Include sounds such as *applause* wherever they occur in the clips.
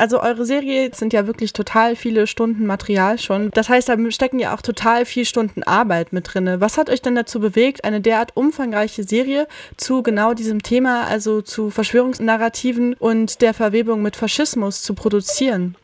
Also eure Serie sind ja wirklich total viele Stunden Material schon. Das heißt, da stecken ja auch total viele Stunden Arbeit mit drin. Was hat euch denn dazu bewegt, eine derart umfangreiche Serie zu genau diesem Thema, also zu Verschwörungsnarrativen und der Verwebung mit Faschismus zu produzieren?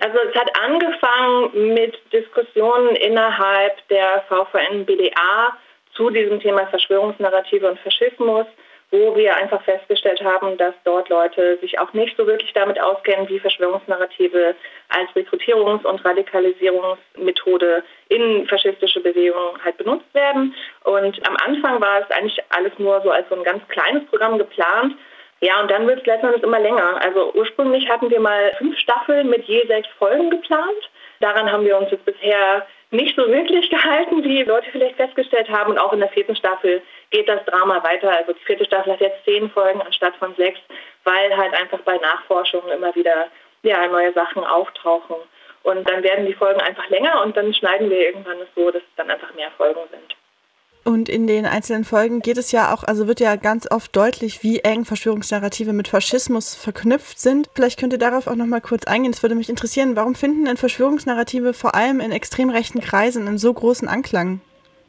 Also es hat angefangen mit Diskussionen innerhalb der VVN-BDA zu diesem Thema Verschwörungsnarrative und Faschismus wo wir einfach festgestellt haben, dass dort Leute sich auch nicht so wirklich damit auskennen, wie Verschwörungsnarrative als Rekrutierungs- und Radikalisierungsmethode in faschistische Bewegungen halt benutzt werden. Und am Anfang war es eigentlich alles nur so als so ein ganz kleines Programm geplant. Ja, und dann wird es letztendlich immer länger. Also ursprünglich hatten wir mal fünf Staffeln mit je sechs Folgen geplant. Daran haben wir uns jetzt bisher nicht so wirklich *laughs* gehalten, wie Leute vielleicht festgestellt haben. Und auch in der vierten Staffel geht das Drama weiter. Also die vierte Staffel hat jetzt zehn Folgen anstatt von sechs, weil halt einfach bei Nachforschungen immer wieder ja, neue Sachen auftauchen. Und dann werden die Folgen einfach länger und dann schneiden wir irgendwann es so, dass es dann einfach mehr Folgen sind. Und in den einzelnen Folgen geht es ja auch, also wird ja ganz oft deutlich, wie eng Verschwörungsnarrative mit Faschismus verknüpft sind. Vielleicht könnt ihr darauf auch nochmal kurz eingehen. Es würde mich interessieren, warum finden denn Verschwörungsnarrative vor allem in extrem rechten Kreisen in so großen Anklang?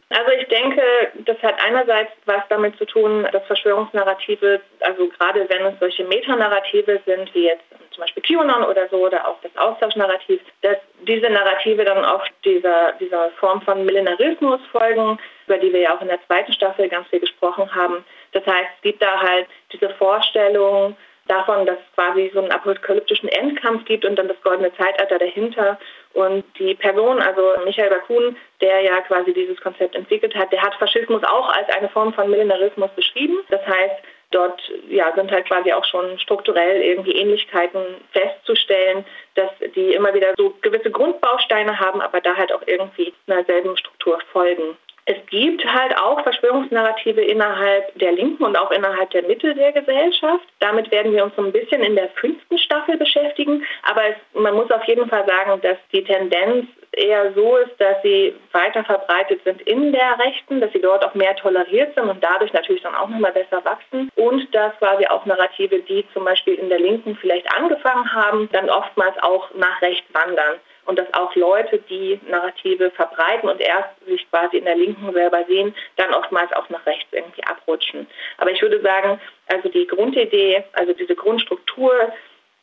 Also ich denke, das hat einerseits was damit zu tun, dass Verschwörungsnarrative, also gerade wenn es solche Metanarrative sind, wie jetzt zum Beispiel QAnon oder so, oder auch das Austauschnarrativ, dass diese Narrative dann oft dieser, dieser Form von Millenarismus folgen, über die wir ja auch in der zweiten Staffel ganz viel gesprochen haben. Das heißt, es gibt da halt diese Vorstellung, davon, dass es quasi so einen apokalyptischen Endkampf gibt und dann das goldene Zeitalter dahinter. Und die Person, also Michael Bakun, der ja quasi dieses Konzept entwickelt hat, der hat Faschismus auch als eine Form von Millenarismus beschrieben. Das heißt, dort ja, sind halt quasi auch schon strukturell irgendwie Ähnlichkeiten festzustellen, dass die immer wieder so gewisse Grundbausteine haben, aber da halt auch irgendwie einer selben Struktur folgen. Es gibt halt auch Verschwörungsnarrative innerhalb der Linken und auch innerhalb der Mitte der Gesellschaft. Damit werden wir uns so ein bisschen in der fünften Staffel beschäftigen. Aber es, man muss auf jeden Fall sagen, dass die Tendenz eher so ist, dass sie weiter verbreitet sind in der Rechten, dass sie dort auch mehr toleriert sind und dadurch natürlich dann auch nochmal besser wachsen. Und dass quasi auch Narrative, die zum Beispiel in der Linken vielleicht angefangen haben, dann oftmals auch nach rechts wandern und dass auch Leute, die Narrative verbreiten und erst sich quasi in der Linken selber sehen, dann oftmals auch nach rechts irgendwie abrutschen. Aber ich würde sagen, also die Grundidee, also diese Grundstruktur,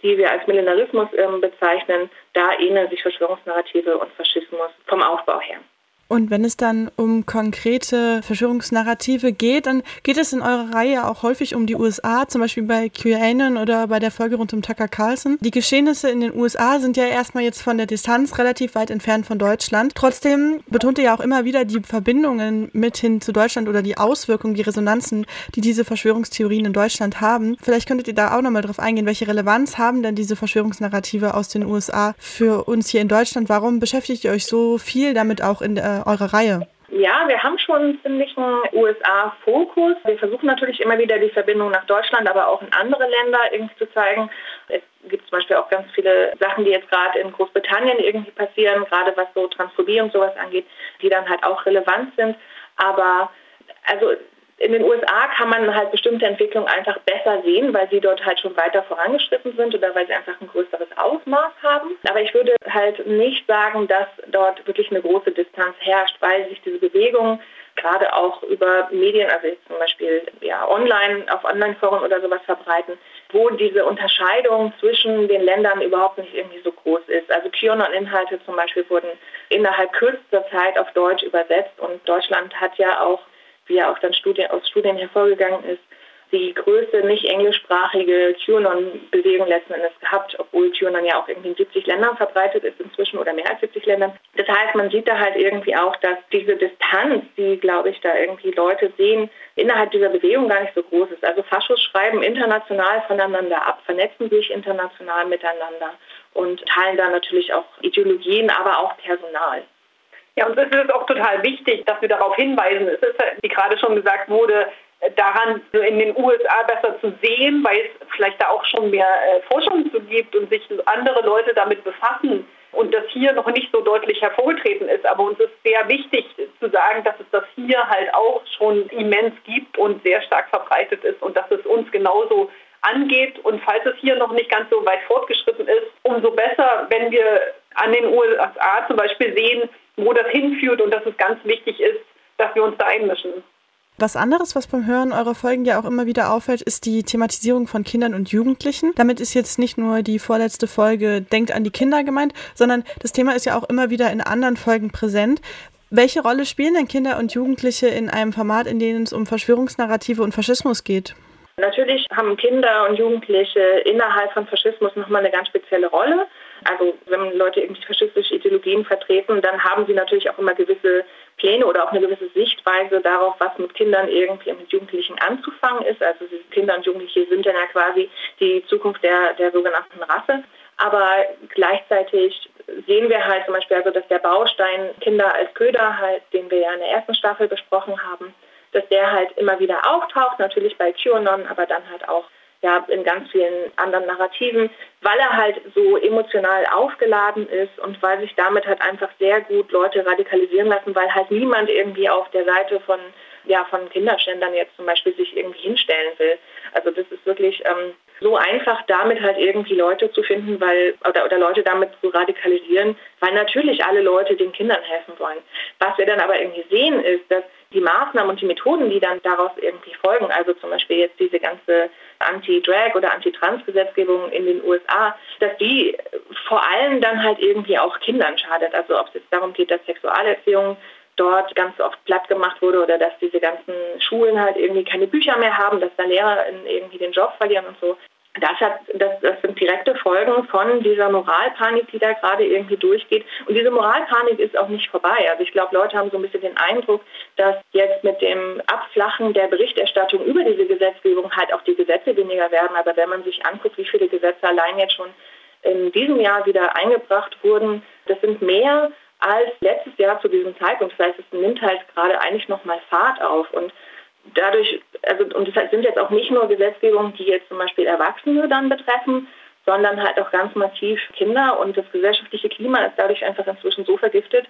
die wir als Millenarismus ähm, bezeichnen, da ähneln sich Verschwörungsnarrative und Faschismus vom Aufbau her. Und wenn es dann um konkrete Verschwörungsnarrative geht, dann geht es in eurer Reihe auch häufig um die USA, zum Beispiel bei QAnon oder bei der Folge rund um Tucker Carlson. Die Geschehnisse in den USA sind ja erstmal jetzt von der Distanz relativ weit entfernt von Deutschland. Trotzdem betont ihr ja auch immer wieder die Verbindungen mit hin zu Deutschland oder die Auswirkungen, die Resonanzen, die diese Verschwörungstheorien in Deutschland haben. Vielleicht könntet ihr da auch nochmal drauf eingehen, welche Relevanz haben denn diese Verschwörungsnarrative aus den USA für uns hier in Deutschland? Warum beschäftigt ihr euch so viel damit auch in der eure Reihe? Ja, wir haben schon einen ziemlichen USA-Fokus. Wir versuchen natürlich immer wieder die Verbindung nach Deutschland, aber auch in andere Länder irgendwie zu zeigen. Es gibt zum Beispiel auch ganz viele Sachen, die jetzt gerade in Großbritannien irgendwie passieren, gerade was so Transphobie und sowas angeht, die dann halt auch relevant sind. Aber also in den USA kann man halt bestimmte Entwicklungen einfach besser sehen, weil sie dort halt schon weiter vorangeschritten sind oder weil sie einfach ein größeres Ausmaß haben. Aber ich würde halt nicht sagen, dass dort wirklich eine große Distanz herrscht, weil sich diese Bewegung gerade auch über Medien, also jetzt zum Beispiel ja, online, auf Online-Foren oder sowas verbreiten, wo diese Unterscheidung zwischen den Ländern überhaupt nicht irgendwie so groß ist. Also QAnon-Inhalte zum Beispiel wurden innerhalb kürzester Zeit auf Deutsch übersetzt und Deutschland hat ja auch wie ja auch dann Studien, aus Studien hervorgegangen ist, die größte nicht englischsprachige QAnon-Bewegung letzten Endes gehabt, obwohl QAnon ja auch irgendwie in 70 Ländern verbreitet ist inzwischen oder mehr als 70 Ländern. Das heißt, man sieht da halt irgendwie auch, dass diese Distanz, die, glaube ich, da irgendwie Leute sehen, innerhalb dieser Bewegung gar nicht so groß ist. Also Faschos schreiben international voneinander ab, vernetzen sich international miteinander und teilen da natürlich auch Ideologien, aber auch Personal. Ja, und es ist auch total wichtig, dass wir darauf hinweisen. Es ist, wie gerade schon gesagt wurde, daran in den USA besser zu sehen, weil es vielleicht da auch schon mehr äh, Forschung zu gibt und sich andere Leute damit befassen und das hier noch nicht so deutlich hervorgetreten ist. Aber uns ist sehr wichtig zu sagen, dass es das hier halt auch schon immens gibt und sehr stark verbreitet ist und dass es uns genauso angeht und falls es hier noch nicht ganz so weit fortgeschritten ist, umso besser, wenn wir an den USA zum Beispiel sehen, wo das hinführt und dass es ganz wichtig ist, dass wir uns da einmischen. Was anderes, was beim Hören eurer Folgen ja auch immer wieder auffällt, ist die Thematisierung von Kindern und Jugendlichen. Damit ist jetzt nicht nur die vorletzte Folge Denkt an die Kinder gemeint, sondern das Thema ist ja auch immer wieder in anderen Folgen präsent. Welche Rolle spielen denn Kinder und Jugendliche in einem Format, in dem es um Verschwörungsnarrative und Faschismus geht? Natürlich haben Kinder und Jugendliche innerhalb von Faschismus nochmal eine ganz spezielle Rolle. Also wenn Leute irgendwie faschistische Ideologien vertreten, dann haben sie natürlich auch immer gewisse Pläne oder auch eine gewisse Sichtweise darauf, was mit Kindern irgendwie mit Jugendlichen anzufangen ist. Also Kinder und Jugendliche sind dann ja quasi die Zukunft der, der sogenannten Rasse. Aber gleichzeitig sehen wir halt zum Beispiel, also dass der Baustein Kinder als Köder halt, den wir ja in der ersten Staffel besprochen haben, dass der halt immer wieder auftaucht, natürlich bei QAnon, aber dann halt auch ja, in ganz vielen anderen Narrativen, weil er halt so emotional aufgeladen ist und weil sich damit halt einfach sehr gut Leute radikalisieren lassen, weil halt niemand irgendwie auf der Seite von, ja, von Kinderständern jetzt zum Beispiel sich irgendwie hinstellen will. Also das ist wirklich ähm, so einfach, damit halt irgendwie Leute zu finden, weil oder, oder Leute damit zu radikalisieren, weil natürlich alle Leute den Kindern helfen wollen. Was wir dann aber irgendwie sehen, ist, dass die Maßnahmen und die Methoden, die dann daraus irgendwie folgen, also zum Beispiel jetzt diese ganze Anti-Drag- oder Anti-Trans-Gesetzgebung in den USA, dass die vor allem dann halt irgendwie auch Kindern schadet. Also ob es jetzt darum geht, dass Sexualerziehung dort ganz oft platt gemacht wurde oder dass diese ganzen Schulen halt irgendwie keine Bücher mehr haben, dass da Lehrer irgendwie den Job verlieren und so. Das, hat, das, das sind direkte Folgen von dieser Moralpanik, die da gerade irgendwie durchgeht. Und diese Moralpanik ist auch nicht vorbei. Also ich glaube, Leute haben so ein bisschen den Eindruck, dass jetzt mit dem Abflachen der Berichterstattung über diese Gesetzgebung halt auch die Gesetze weniger werden. Aber wenn man sich anguckt, wie viele Gesetze allein jetzt schon in diesem Jahr wieder eingebracht wurden, das sind mehr als letztes Jahr zu diesem Zeitpunkt. Das heißt, es nimmt halt gerade eigentlich nochmal Fahrt auf. Und dadurch, also und das sind jetzt auch nicht nur Gesetzgebungen, die jetzt zum Beispiel Erwachsene dann betreffen, sondern halt auch ganz massiv Kinder und das gesellschaftliche Klima ist dadurch einfach inzwischen so vergiftet,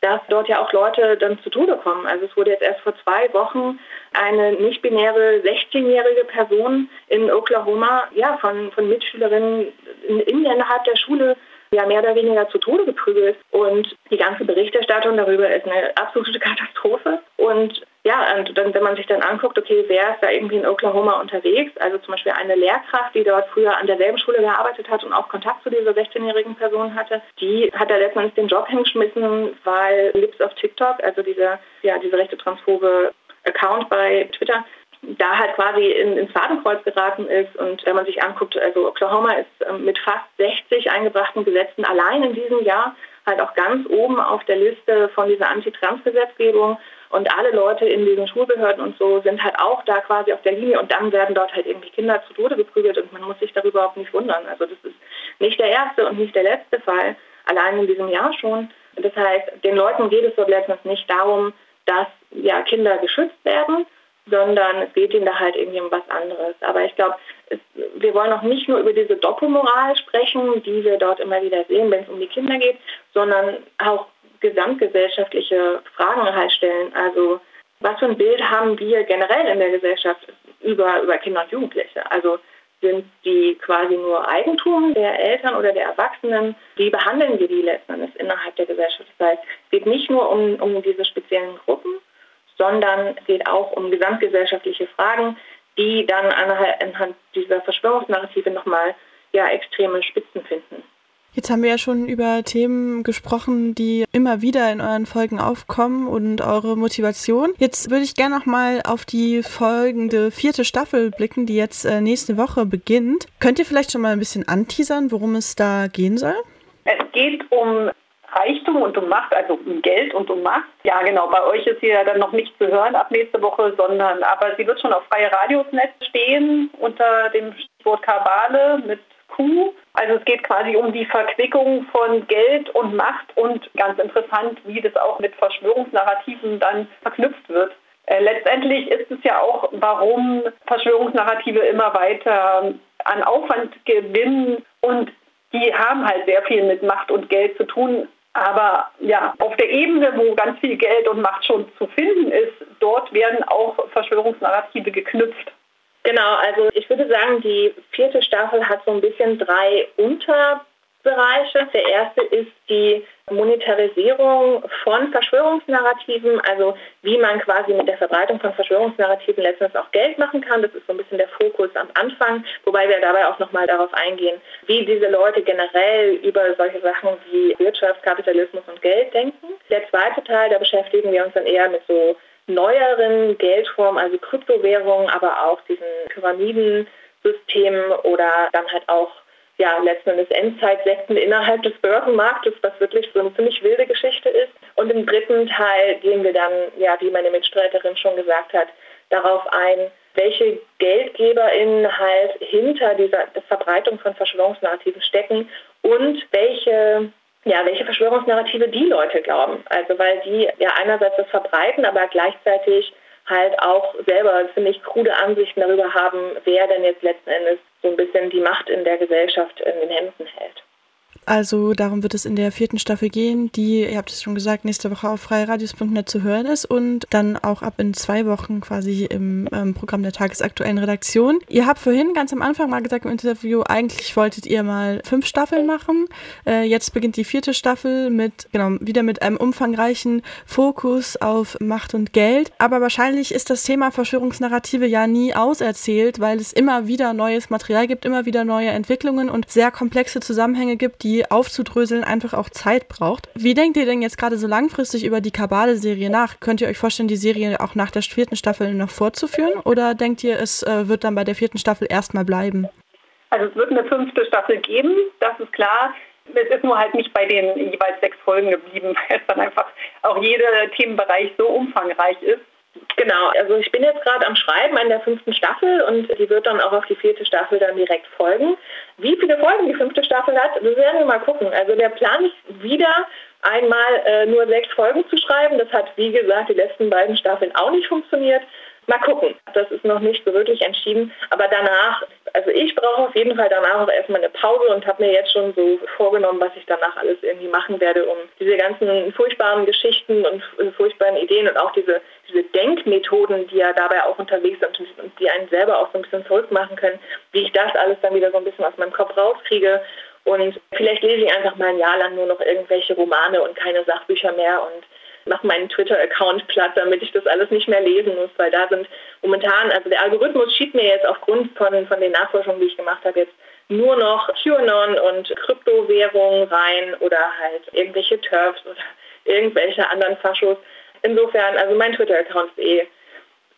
dass dort ja auch Leute dann zu Tode kommen. Also es wurde jetzt erst vor zwei Wochen eine nicht-binäre 16-jährige Person in Oklahoma ja, von, von Mitschülerinnen in, innerhalb der Schule ja mehr oder weniger zu Tode geprügelt. Und die ganze Berichterstattung darüber ist eine absolute *laughs* Katastrophe. Und ja, und dann, wenn man sich dann anguckt, okay, wer ist da irgendwie in Oklahoma unterwegs? Also zum Beispiel eine Lehrkraft, die dort früher an derselben Schule gearbeitet hat und auch Kontakt zu dieser 16-jährigen Person hatte, die hat da letztendlich den Job hingeschmissen, weil Lips auf TikTok, also dieser, ja, diese rechte transphobe Account bei Twitter, da halt quasi in, ins Fadenkreuz geraten ist. Und wenn man sich anguckt, also Oklahoma ist ähm, mit fast 60 eingebrachten Gesetzen allein in diesem Jahr halt auch ganz oben auf der Liste von dieser Anti-Trans-Gesetzgebung. Und alle Leute in diesen Schulbehörden und so sind halt auch da quasi auf der Linie und dann werden dort halt irgendwie Kinder zu Tode geprügelt und man muss sich darüber überhaupt nicht wundern. Also das ist nicht der erste und nicht der letzte Fall, allein in diesem Jahr schon. Das heißt, den Leuten geht es dort letztens nicht darum, dass ja, Kinder geschützt werden, sondern es geht ihnen da halt irgendwie um was anderes. Aber ich glaube, wir wollen auch nicht nur über diese Doppelmoral sprechen, die wir dort immer wieder sehen, wenn es um die Kinder geht, sondern auch gesamtgesellschaftliche Fragen halt stellen. Also was für ein Bild haben wir generell in der Gesellschaft über, über Kinder und Jugendliche? Also sind die quasi nur Eigentum der Eltern oder der Erwachsenen? Wie behandeln wir die letzten Endes innerhalb der Gesellschaft? Das heißt, es geht nicht nur um, um diese speziellen Gruppen, sondern es geht auch um gesamtgesellschaftliche Fragen, die dann anhand dieser Verschwörungsnarrative nochmal ja, extreme Spitzen finden. Jetzt haben wir ja schon über Themen gesprochen, die immer wieder in euren Folgen aufkommen und eure Motivation. Jetzt würde ich gerne noch mal auf die folgende vierte Staffel blicken, die jetzt äh, nächste Woche beginnt. Könnt ihr vielleicht schon mal ein bisschen anteasern, worum es da gehen soll? Es geht um Reichtum und um Macht, also um Geld und um Macht. Ja, genau, bei euch ist sie ja dann noch nicht zu hören ab nächste Woche, sondern aber sie wird schon auf freie Radiosnetz stehen unter dem Stichwort Kabale mit Q. Also es geht quasi um die Verquickung von Geld und Macht und ganz interessant, wie das auch mit Verschwörungsnarrativen dann verknüpft wird. Äh, letztendlich ist es ja auch, warum Verschwörungsnarrative immer weiter an Aufwand gewinnen und die haben halt sehr viel mit Macht und Geld zu tun, aber ja, auf der Ebene, wo ganz viel Geld und Macht schon zu finden ist, dort werden auch Verschwörungsnarrative geknüpft. Genau, also ich würde sagen, die vierte Staffel hat so ein bisschen drei Unter Bereiche. Der erste ist die Monetarisierung von Verschwörungsnarrativen, also wie man quasi mit der Verbreitung von Verschwörungsnarrativen letztendlich auch Geld machen kann. Das ist so ein bisschen der Fokus am Anfang, wobei wir dabei auch nochmal darauf eingehen, wie diese Leute generell über solche Sachen wie Wirtschaft, Kapitalismus und Geld denken. Der zweite Teil, da beschäftigen wir uns dann eher mit so neueren Geldformen, also Kryptowährungen, aber auch diesen Pyramidensystemen oder dann halt auch ja, letzten Endes Endzeitsekten innerhalb des Börsenmarktes, was wirklich so eine ziemlich wilde Geschichte ist. Und im dritten Teil gehen wir dann, ja, wie meine Mitstreiterin schon gesagt hat, darauf ein, welche GeldgeberInnen halt hinter dieser Verbreitung von Verschwörungsnarrativen stecken und welche ja, welche Verschwörungsnarrative die Leute glauben. Also weil die ja einerseits das verbreiten, aber gleichzeitig halt auch selber ziemlich krude Ansichten darüber haben, wer denn jetzt letzten Endes so ein bisschen die Macht in der Gesellschaft in den Händen hält. Also darum wird es in der vierten Staffel gehen, die, ihr habt es schon gesagt, nächste Woche auf freiradios.net zu hören ist und dann auch ab in zwei Wochen quasi im ähm, Programm der tagesaktuellen Redaktion. Ihr habt vorhin ganz am Anfang mal gesagt im Interview, eigentlich wolltet ihr mal fünf Staffeln machen. Äh, jetzt beginnt die vierte Staffel mit, genau, wieder mit einem umfangreichen Fokus auf Macht und Geld. Aber wahrscheinlich ist das Thema Verschwörungsnarrative ja nie auserzählt, weil es immer wieder neues Material gibt, immer wieder neue Entwicklungen und sehr komplexe Zusammenhänge gibt, die aufzudröseln einfach auch Zeit braucht. Wie denkt ihr denn jetzt gerade so langfristig über die Kabale-Serie nach? Könnt ihr euch vorstellen, die Serie auch nach der vierten Staffel noch fortzuführen? Oder denkt ihr, es äh, wird dann bei der vierten Staffel erstmal bleiben? Also es wird eine fünfte Staffel geben, das ist klar. Es ist nur halt nicht bei den jeweils sechs Folgen geblieben, *laughs* weil es dann einfach auch jeder Themenbereich so umfangreich ist. Genau, also ich bin jetzt gerade am Schreiben an der fünften Staffel und die wird dann auch auf die vierte Staffel dann direkt folgen. Wie viele Folgen die fünfte Staffel hat, das werden wir mal gucken. Also der Plan ist wieder einmal äh, nur sechs Folgen zu schreiben. Das hat, wie gesagt, die letzten beiden Staffeln auch nicht funktioniert. Mal gucken. Das ist noch nicht so wirklich entschieden. Aber danach, also ich brauche auf jeden Fall danach auch erstmal eine Pause und habe mir jetzt schon so vorgenommen, was ich danach alles irgendwie machen werde, um diese ganzen furchtbaren Geschichten und furchtbaren Ideen und auch diese, diese Denkmethoden, die ja dabei auch unterwegs sind und die einen selber auch so ein bisschen verrückt machen können, wie ich das alles dann wieder so ein bisschen aus meinem Kopf rauskriege. Und vielleicht lese ich einfach mal ein Jahr lang nur noch irgendwelche Romane und keine Sachbücher mehr und mache meinen Twitter-Account platt, damit ich das alles nicht mehr lesen muss, weil da sind momentan, also der Algorithmus schiebt mir jetzt aufgrund von, von den Nachforschungen, die ich gemacht habe, jetzt nur noch QAnon und Kryptowährungen rein oder halt irgendwelche Turfs oder irgendwelche anderen Faschos. Insofern, also mein Twitter-Account ist eh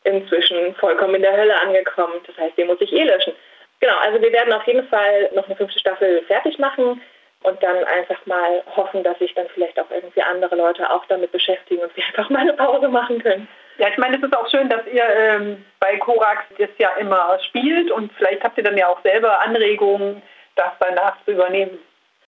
inzwischen vollkommen in der Hölle angekommen. Das heißt, den muss ich eh löschen. Genau, also wir werden auf jeden Fall noch eine fünfte Staffel fertig machen und dann einfach mal hoffen, dass sich dann vielleicht auch irgendwie andere Leute auch damit beschäftigen und wir einfach mal eine Pause machen können. Ja, ich meine, es ist auch schön, dass ihr ähm, bei Korax das ja immer spielt und vielleicht habt ihr dann ja auch selber Anregungen, das danach zu übernehmen.